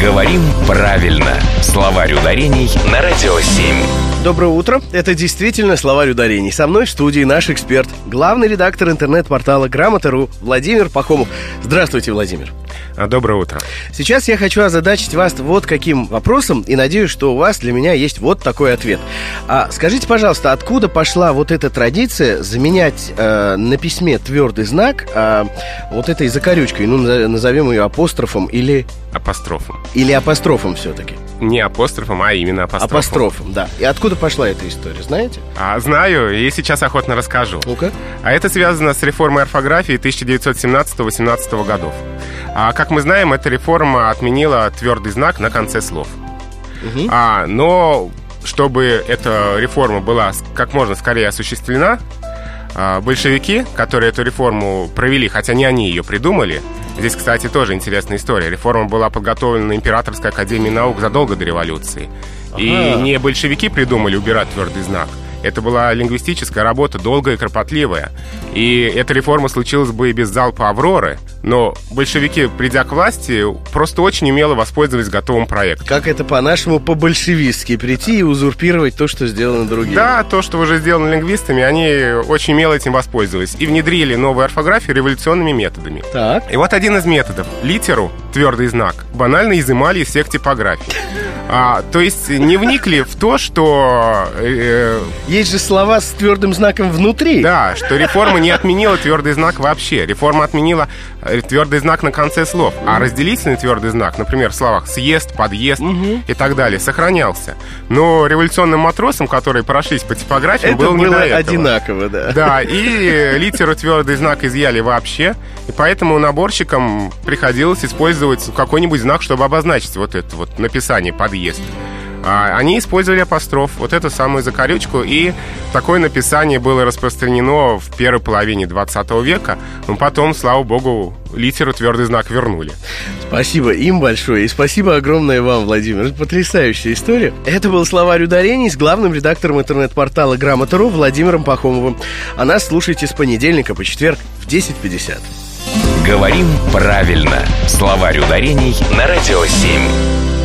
Говорим правильно. Словарь ударений на Радио 7. Доброе утро. Это действительно словарь ударений. Со мной в студии наш эксперт, главный редактор интернет-портала Грамота.ру Владимир Пахомов. Здравствуйте, Владимир. А, доброе утро. Сейчас я хочу озадачить вас вот каким вопросом, и надеюсь, что у вас для меня есть вот такой ответ. А скажите, пожалуйста, откуда пошла вот эта традиция заменять э, на письме твердый знак э, вот этой закорючкой, ну, назовем ее апострофом или... Апострофом. Или апострофом все-таки? Не апострофом, а именно апострофом. Апострофом, да. И откуда пошла эта история, знаете? А, знаю, и сейчас охотно расскажу. Ну-ка. А это связано с реформой орфографии 1917-18 годов. А, как мы знаем, эта реформа отменила твердый знак на конце слов. Угу. А, но чтобы эта реформа была как можно скорее осуществлена, а, большевики, которые эту реформу провели, хотя не они ее придумали, здесь, кстати, тоже интересная история. Реформа была подготовлена Императорской академией наук задолго до революции. Ага. И не большевики придумали убирать твердый знак, это была лингвистическая работа, долгая и кропотливая. И эта реформа случилась бы и без залпа «Авроры», но большевики, придя к власти, просто очень умело воспользовались готовым проектом. Как это по-нашему по-большевистски прийти и узурпировать то, что сделано другими. Да, то, что уже сделано лингвистами, они очень умело этим воспользовались. И внедрили новую орфографию революционными методами. Так. И вот один из методов. Литеру, твердый знак, банально изымали из всех типографий. А, то есть не вникли в то, что... Э, Есть же слова с твердым знаком внутри. Да, что реформа не отменила твердый знак вообще. Реформа отменила э, твердый знак на конце слов. А разделительный твердый знак, например, в словах съезд, подъезд угу. и так далее, сохранялся. Но революционным матросам, которые прошлись по типографии, было не было до этого. одинаково, да. Да, и литеру твердый знак изъяли вообще. И поэтому наборщикам приходилось использовать какой-нибудь знак, чтобы обозначить вот это вот написание подъезд есть. А, они использовали апостроф, вот эту самую закорючку, и такое написание было распространено в первой половине 20 века, но потом, слава богу, литеру твердый знак вернули. Спасибо им большое, и спасибо огромное вам, Владимир. Это потрясающая история. Это был словарь ударений с главным редактором интернет-портала Грамота.ру Владимиром Пахомовым. А нас слушайте с понедельника по четверг в 10.50. Говорим правильно. Словарь ударений на Радио 7.